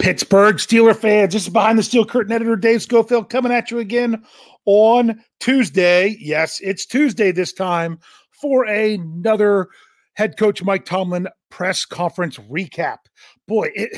Pittsburgh Steeler fans, this is behind the steel curtain editor Dave Schofield coming at you again on Tuesday. Yes, it's Tuesday this time for another head coach Mike Tomlin press conference recap. Boy, it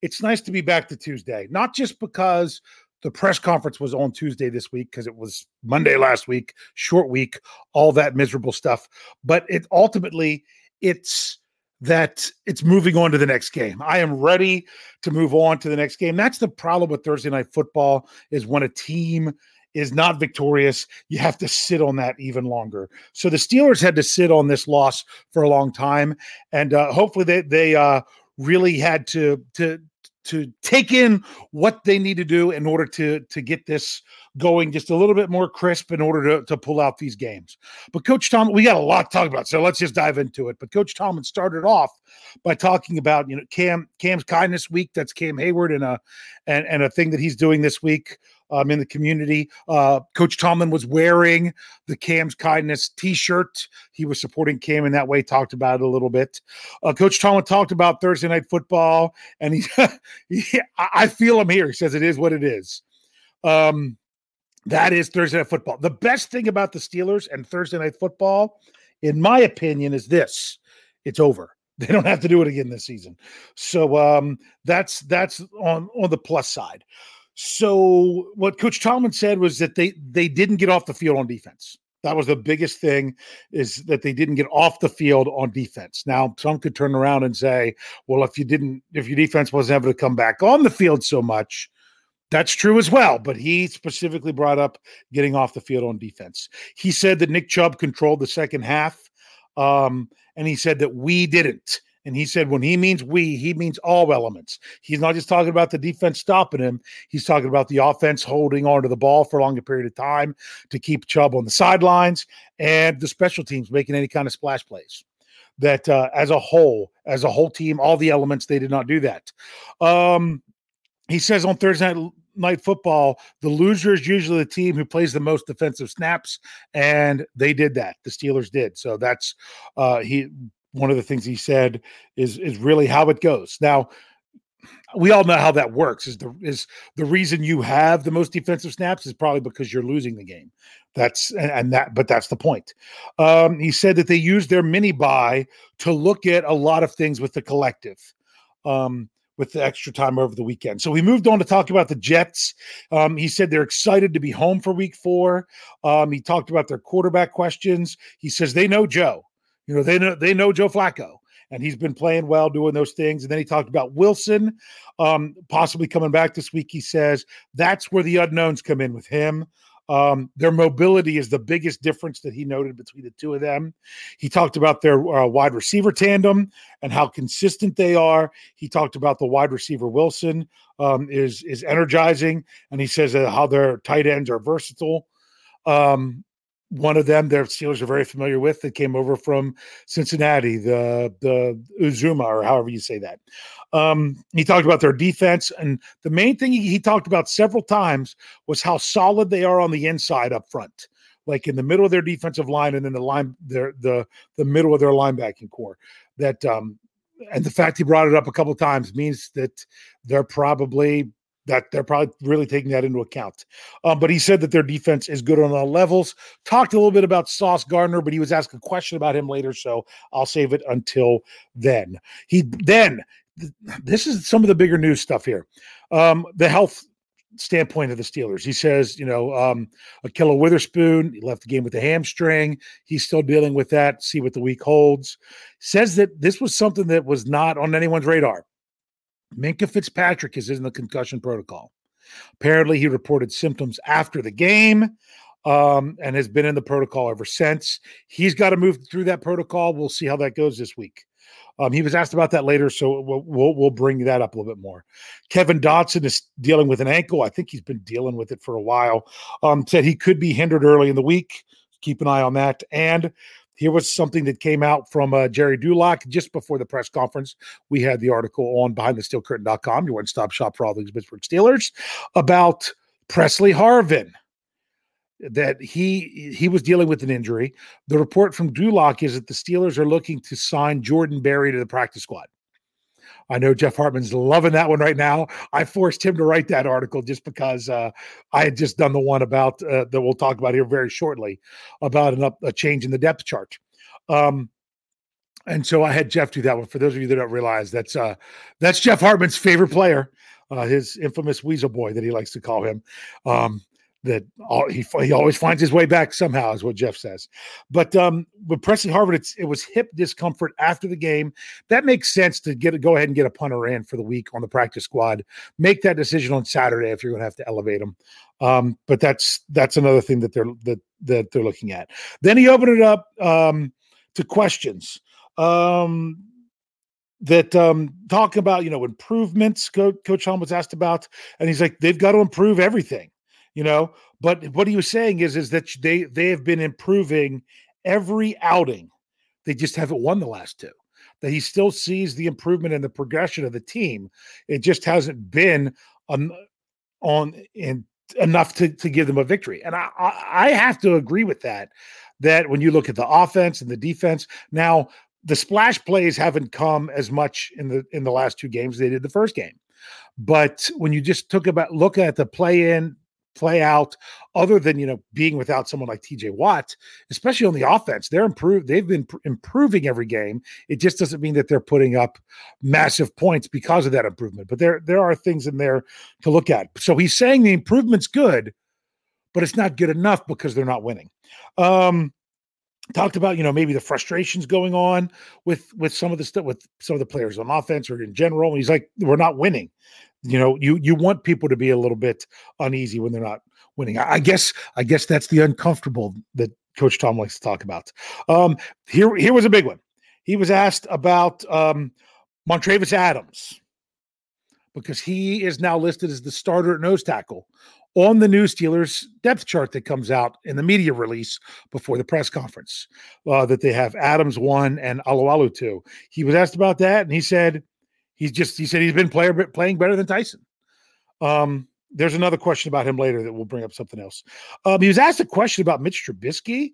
it's nice to be back to Tuesday, not just because the press conference was on Tuesday this week because it was Monday last week, short week, all that miserable stuff, but it ultimately it's that it's moving on to the next game. I am ready to move on to the next game. That's the problem with Thursday night football is when a team is not victorious, you have to sit on that even longer. So the Steelers had to sit on this loss for a long time, and uh, hopefully they they uh, really had to to to take in what they need to do in order to to get this going just a little bit more crisp in order to, to pull out these games. But Coach Tom, we got a lot to talk about, so let's just dive into it. But Coach Tomlin started off by talking about you know Cam Cam's kindness week. That's Cam Heyward and a and, and a thing that he's doing this week um, in the community. Uh, Coach Tomlin was wearing the Cam's Kindness T-shirt. He was supporting Cam in that way. Talked about it a little bit. Uh, Coach Tomlin talked about Thursday night football, and he, he, I feel him here. He says it is what it is. Um, that is Thursday night football. The best thing about the Steelers and Thursday night football, in my opinion, is this: it's over. They don't have to do it again this season. So um, that's that's on on the plus side. So what Coach Tomlin said was that they they didn't get off the field on defense. That was the biggest thing is that they didn't get off the field on defense. Now, some could turn around and say, well, if you didn't, if your defense wasn't able to come back on the field so much, that's true as well. But he specifically brought up getting off the field on defense. He said that Nick Chubb controlled the second half. Um, and he said that we didn't. And he said when he means we, he means all elements. He's not just talking about the defense stopping him. He's talking about the offense holding on to the ball for a longer period of time to keep Chubb on the sidelines and the special teams making any kind of splash plays. That uh, as a whole, as a whole team, all the elements, they did not do that. Um, he says on Thursday night, night football, the loser is usually the team who plays the most defensive snaps, and they did that. The Steelers did. So that's uh, he one of the things he said is is really how it goes. Now, we all know how that works. Is the is the reason you have the most defensive snaps is probably because you're losing the game. That's and, that, but that's the point. Um, he said that they used their mini bye to look at a lot of things with the collective. Um, with the extra time over the weekend. So we moved on to talk about the Jets. Um, he said they're excited to be home for week four. Um, he talked about their quarterback questions. He says they know Joe. You know, they know they know Joe Flacco and he's been playing well doing those things. And then he talked about Wilson um, possibly coming back this week. He says that's where the unknowns come in with him. Um, their mobility is the biggest difference that he noted between the two of them. He talked about their uh, wide receiver tandem and how consistent they are. He talked about the wide receiver Wilson um, is is energizing, and he says how their tight ends are versatile. Um, one of them their Steelers are very familiar with that came over from Cincinnati, the the Uzomah or however you say that. Um, he talked about their defense, and the main thing he, he talked about several times was how solid they are on the inside up front, like in the middle of their defensive line, and then the line their the the middle of their linebacking core. That um, and the fact he brought it up a couple times means that they're probably that they're probably really taking that into account. Um, but he said that their defense is good on all levels. Talked a little bit about Sauce Gardner, but he was asked a question about him later, so I'll save it until then. He then this is some of the bigger news stuff here. Um, the health standpoint of the Steelers. He says, you know, um, Ahkello Witherspoon he left the game with a hamstring. He's still dealing with that. See what the week holds. Says that this was something that was not on anyone's radar. Minkah Fitzpatrick is in the concussion protocol. Apparently, he reported symptoms after the game um, and has been in the protocol ever since. He's got to move through that protocol. We'll see how that goes this week. Um, he was asked about that later, so we'll, we'll, we'll bring that up a little bit more. Kevin Dotson is dealing with an ankle. I think he's been dealing with it for a while. Um, said he could be hindered early in the week. Keep an eye on that. And here was something that came out from uh, Gerry Dulac just before the press conference. We had the article on behindthesteelcurtain.com, your one stop shop for all things Pittsburgh Steelers, about Pressley Harvin. That he he was dealing with an injury. The report from Dulac is that the Steelers are looking to sign Jordan Berry to the practice squad. I know Jeff Hartman's loving that one right now. I forced him to write that article just because uh, I had just done the one about uh, that we'll talk about here very shortly about an up, a change in the depth chart. Um, and so I had Jeff do that one. For those of you that don't realize, that's uh, that's Jeff Hartman's favorite player, uh, his infamous Weasel Boy that he likes to call him. Um, that all, he he always finds his way back somehow, is what Jeff says. But um, with Pressley Harvin, it's it was hip discomfort after the game. That makes sense to get go ahead and get a punter in for the week on the practice squad. Make that decision on Saturday if you're going to have to elevate him. Um, but that's that's another thing that they're that that they're looking at. Then he opened it up um, to questions. Um, that um talk about you know improvements coach, coach was asked about and he's like they've got to improve everything you know. But what he was saying is, is that they they have been improving every outing. They just haven't won the last two. That he still sees the improvement and the progression of the team. It just hasn't been on on in enough to, to give them a victory. And I, I have to agree with that. That when you look at the offense and the defense, now the splash plays haven't come as much in the in the last two games they did the first game. But when you just took about look at the play in play out other than you know being without someone like TJ Watt, especially on the offense. They're improved. They've been pr- improving every game. It just doesn't mean that they're putting up massive points because of that improvement. But there there are things in there to look at. So he's saying the improvement's good, but it's not good enough because they're not winning. Um, talked about you know maybe the frustrations going on with with some of the stuff with some of the players on offense or in general. He's like, we're not winning you know you you want people to be a little bit uneasy when they're not winning. I, guess i guess that's the uncomfortable that coach tom likes to talk about. Um here here was a big one. He was asked about um montravius adams because he is now listed as the starter at nose tackle on the new Steelers depth chart that comes out in the media release before the press conference uh, that they have Adams one and Alualu two. He was asked about that, and he said He's just he said he's been player playing better than Tyson. Um, there's another question about him later that will bring up something else. Um, he was asked a question about Mitch Trubisky.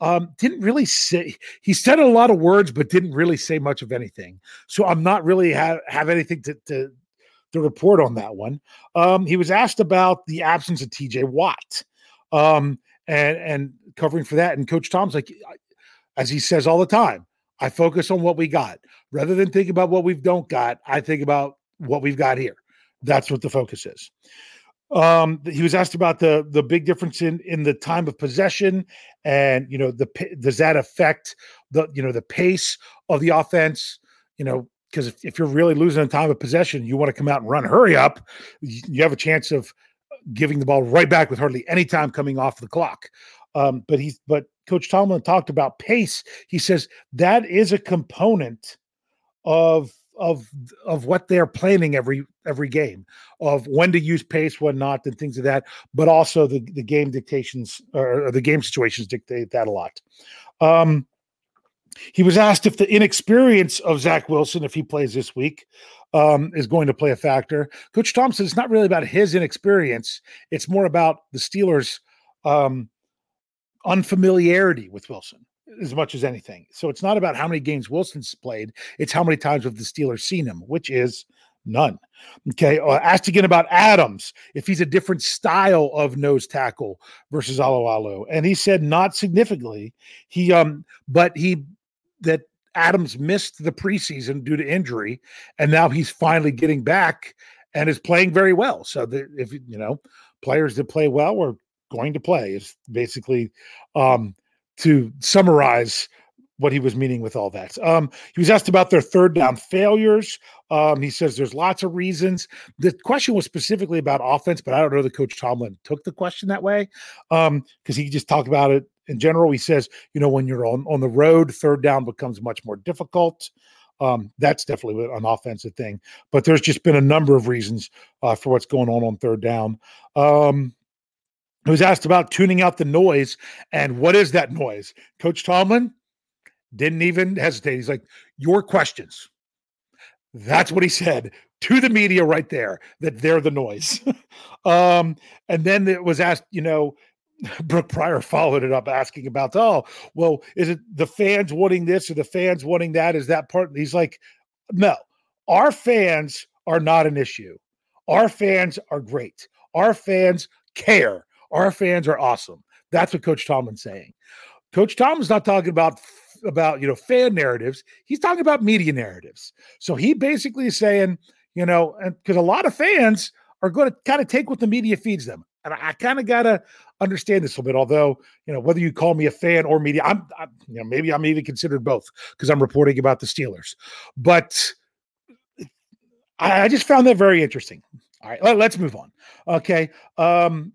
Um, didn't really say he said a lot of words, but didn't really say much of anything. So I'm not really have have anything to to to report on that one. Um, he was asked about the absence of TJ Watt um, and and covering for that. And Coach Tom's like, as he says all the time, I focus on what we got rather than think about what we've don't got. I think about what we've got here. That's what the focus is. Um, he was asked about the the big difference in in the time of possession, and you know the does that affect the you know the pace of the offense? You know, because if, if you're really losing in time of possession, you want to come out and run, hurry up. You have a chance of giving the ball right back with hardly any time coming off the clock. Um, but he's but Coach Tomlin talked about pace. He says that is a component of of of what they're planning every every game of when to use pace, when not, and things of like that. But also the the game dictations or, or the game situations dictate that a lot. Um, he was asked if the inexperience of Zach Wilson, if he plays this week, um, is going to play a factor. Coach Thompson, it's not really about his inexperience; it's more about the Steelers' um, unfamiliarity with Wilson as much as anything. So it's not about how many games Wilson's played; it's how many times have the Steelers seen him, which is none. Okay. Uh, asked again about Adams, if he's a different style of nose tackle versus Alualu, and he said not significantly. He um, but he that Adams missed the preseason due to injury, and now he's finally getting back and is playing very well. So the, if you know players that play well are going to play is basically um, to summarize what he was meaning with all that. Um, he was asked about their third down failures. Um, he says there's lots of reasons. The question was specifically about offense, but I don't know that Coach Tomlin took the question that way because um, he just talked about it in general. He says, you know, when you're on, on the road, third down becomes much more difficult. Um, that's definitely an offensive thing, but there's just been a number of reasons uh, for what's going on on third down. He was asked about tuning out the noise and what is that noise? Coach Tomlin didn't even hesitate. He's like, Your questions. That's what he said to the media right there, that they're the noise. um, and then it was asked, you know, Brooke Pryor followed it up asking about, oh, well, is it the fans wanting this or the fans wanting that? Is that part? He's like, no, our fans are not an issue. Our fans are great. Our fans care. Our fans are awesome. That's what Coach Tomlin's saying. Coach Tomlin's not talking about about you know fan narratives. He's talking about media narratives. So he basically is saying, you know, because a lot of fans are going to kind of take what the media feeds them. And I, I kind of gotta understand this a little bit. Although, you know, whether you call me a fan or media, I'm, I'm you know, maybe I'm even considered both because I'm reporting about the Steelers. But I, I just found that very interesting. All right, let, us move on. Okay. Um,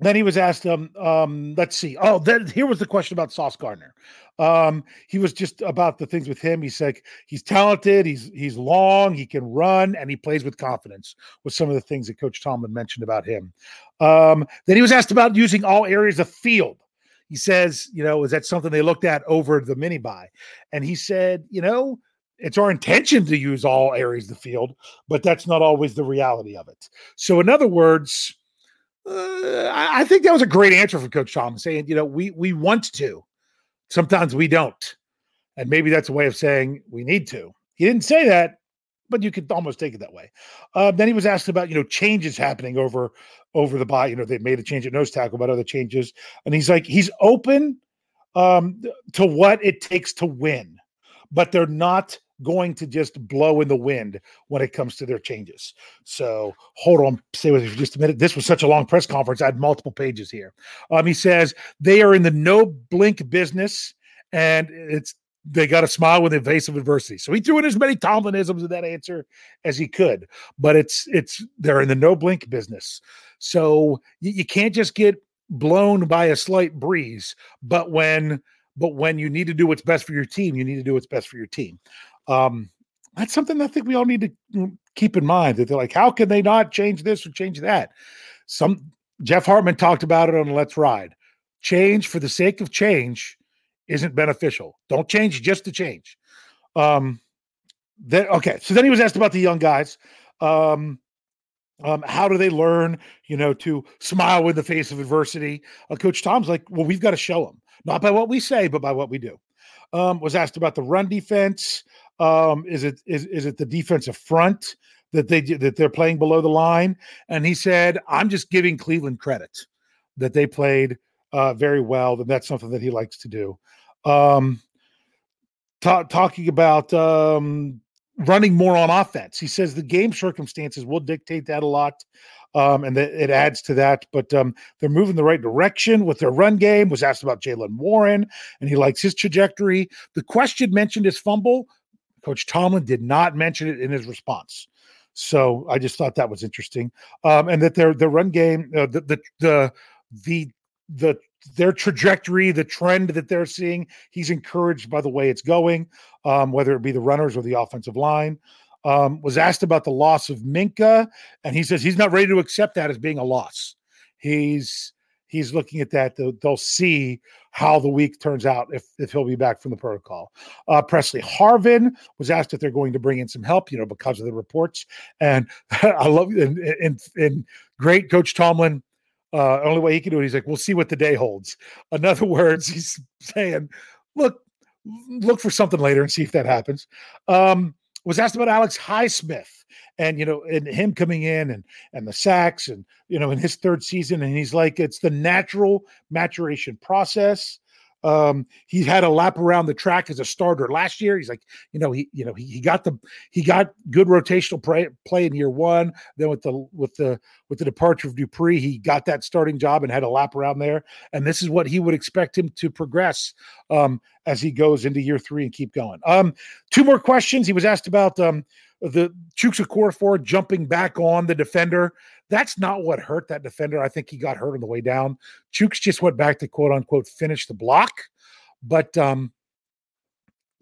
then he was asked, um, um, let's see. Oh, then here was the question about Sauce Gardner. Um, he was just about the things with him. He's like, he's talented, he's he's long, he can run, and he plays with confidence. with some of the things that Coach Tomlin mentioned about him. Um, then he was asked about using all areas of field. He says, you know, is that something they looked at over the mini bye? And he said, you know, it's our intention to use all areas of the field, but that's not always the reality of it. So, in other words, uh, I think that was a great answer from Coach Tom, saying, you know, we we want to, sometimes we don't, and maybe that's a way of saying we need to. He didn't say that, but you could almost take it that way. Uh, then he was asked about you know changes happening over over the bye. You know, they made a change at nose tackle, but other changes, and he's like he's open um, to what it takes to win, but they're not going to just blow in the wind when it comes to their changes. So hold on, stay with me for just a minute. This was such a long press conference. I had multiple pages here. Um, he says they are in the no blink business, and it's they got to smile with invasive adversity. So he threw in as many Tomlinisms in that answer as he could, but it's it's they're in the no blink business. So you, you can't just get blown by a slight breeze, but when but when you need to do what's best for your team, you need to do what's best for your team. Um, that's something I think we all need to mm, keep in mind that they're like, how can they not change this or change that? Some Jeff Hartman talked about it on Let's Ride. Change for the sake of change isn't beneficial. Don't change just to change. Um, then okay, so then he was asked about the young guys. Um, um, how do they learn, you know, to smile in the face of adversity? Uh, Coach Tom's like, well, we've got to show them, not by what we say, but by what we do. Um, was asked about the run defense. Um, is it is is it the defensive front that they that they're playing below the line, and he said, "I'm just giving Cleveland credit that they played uh, very well, and that's something that he likes to do." Um, ta- talking about um, running more on offense, he says the game circumstances will dictate that a lot. Um, and it adds to that, but um, they're moving the right direction with their run game. Was asked about Jaylen Warren, and he likes his trajectory. The question mentioned his fumble. Coach Tomlin did not mention it in his response. So I just thought that was interesting, um, and that their their run game, uh, the, the the the the their trajectory, the trend that they're seeing, he's encouraged by the way it's going, um, whether it be the runners or the offensive line um, was asked about the loss of Minkah, and he says he's not ready to accept that as being a loss. He's he's looking at that. They'll, they'll see how the week turns out if if he'll be back from the protocol. Uh, Pressley Harvin was asked if they're going to bring in some help, you know, because of the reports. And I love and and, and great Coach Tomlin. Uh, only way he can do it, he's like, we'll see what the day holds. In other words, he's saying, look, look for something later and see if that happens. Um, was asked about Alex Highsmith and you know and him coming in and and the sacks and you know in his third season and he's like it's the natural maturation process um he had a lap around the track as a starter last year he's like you know he you know he, he got the he got good rotational play, play in year one then with the with the with the departure of dupree he got that starting job and had a lap around there and this is what he would expect him to progress um as he goes into year three and keep going. Um, two more questions. He was asked about um, the Chuks Okorafor jumping back on the defender. That's not what hurt that defender. I think he got hurt on the way down. Chuks just went back to quote unquote finish the block, but um,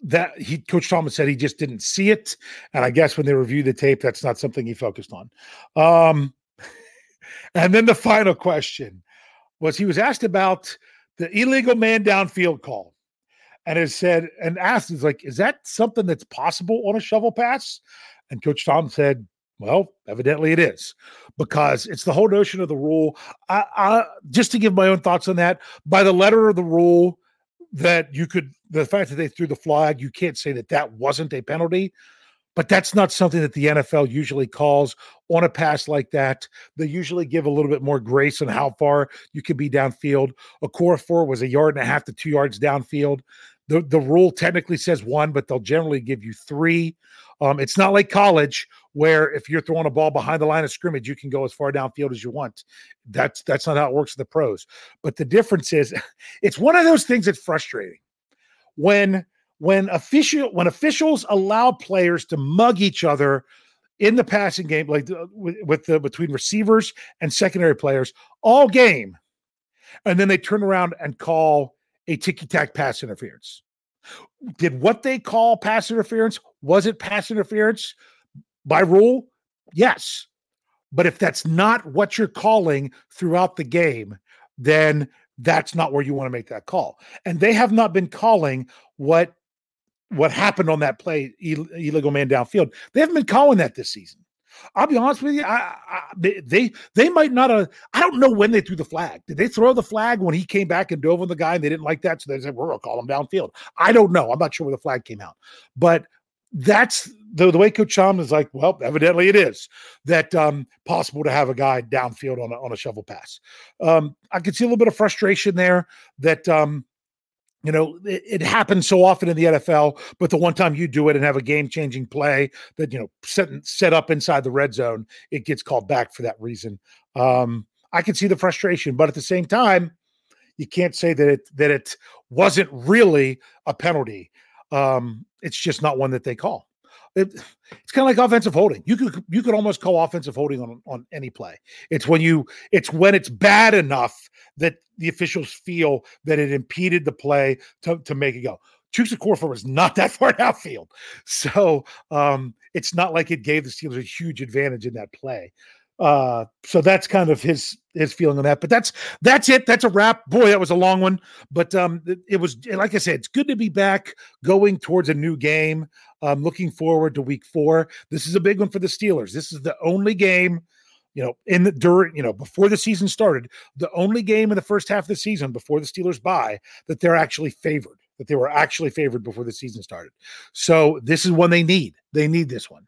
that he Coach Thomas said he just didn't see it, and I guess when they reviewed the tape, that's not something he focused on. Um, and then the final question was he was asked about the illegal man downfield call and has said and asked, "Is like, is that something that's possible on a shovel pass?" And Coach Tom said, "Well, evidently it is, because it's the whole notion of the rule." I, I just to give my own thoughts on that, by the letter of the rule, that you could the fact that they threw the flag, you can't say that that wasn't a penalty. But that's not something that the NFL usually calls on a pass like that. They usually give a little bit more grace on how far you can be downfield. Okorafor was a yard and a half to two yards downfield the the rule technically says one, but they'll generally give you three. Um, it's not like college where if you're throwing a ball behind the line of scrimmage, you can go as far downfield as you want. That's that's not how it works in the pros. But the difference is, it's one of those things that's frustrating when when official when officials allow players to mug each other in the passing game, like with, with the between receivers and secondary players all game, and then they turn around and call a ticky tack pass interference. Did what they call pass interference, was it pass interference by rule? Yes. But if that's not what you're calling throughout the game, then that's not where you want to make that call. And they have not been calling what what happened on that play illegal man downfield. They haven't been calling that this season. I'll be honest with you. I, I, they they might not have. I don't know when they threw the flag. Did they throw the flag when he came back and dove on the guy and they didn't like that? So they said, "We're gonna call him downfield." I don't know. I'm not sure where the flag came out, but that's the, the way Coach Tom is like. Well, evidently it is that um, possible to have a guy downfield on a, on a shovel pass. Um, I could see a little bit of frustration there. That um, you know, it, it, happens so often in the NFL, but the one time you do it and have a game changing play that, you know, set, set up inside the red zone, it gets called back for that reason. Um, I can see the frustration, but at the same time, you can't say that it that it wasn't really a penalty. Um, it's just not one that they call. It, it's kind of like offensive holding. You could you could almost call offensive holding on on any play. It's when you it's when it's bad enough that the officials feel that it impeded the play to, to make it go. Chuks Okorafor was not that far downfield, so um, it's not like it gave the Steelers a huge advantage in that play. Uh, so that's kind of his his feeling on that. But that's that's it. That's a wrap. Boy, that was a long one. But um, it, it was like I said, it's good to be back going towards a new game. I'm looking forward to week four. This is a big one for the Steelers. This is the only game, you know, in the during, you know, before the season started, the only game in the first half of the season before the Steelers bye that they're actually favored, that they were actually favored before the season started. So this is one they need. They need this one.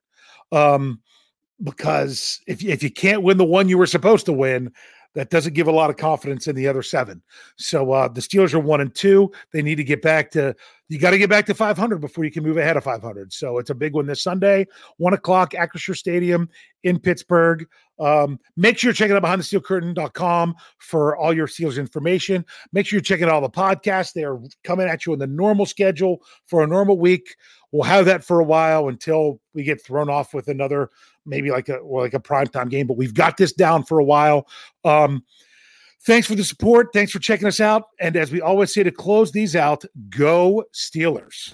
Um, because if if you can't win the one you were supposed to win, that doesn't give a lot of confidence in the other seven. So uh, the Steelers are one and two. They need to get back to you got to get back to 500 before you can move ahead of 500. So it's a big one this Sunday, one o'clock, Acrisure Stadium in Pittsburgh. Um, make sure you're checking out behindthesteelcurtain.com for all your Steelers information. Make sure you're checking out all the podcasts. They are coming at you in the normal schedule for a normal week. We'll have that for a while until we get thrown off with another maybe like a well, like a primetime game, but we've got this down for a while. Um, thanks for the support. Thanks for checking us out. And as we always say to close these out, go Steelers.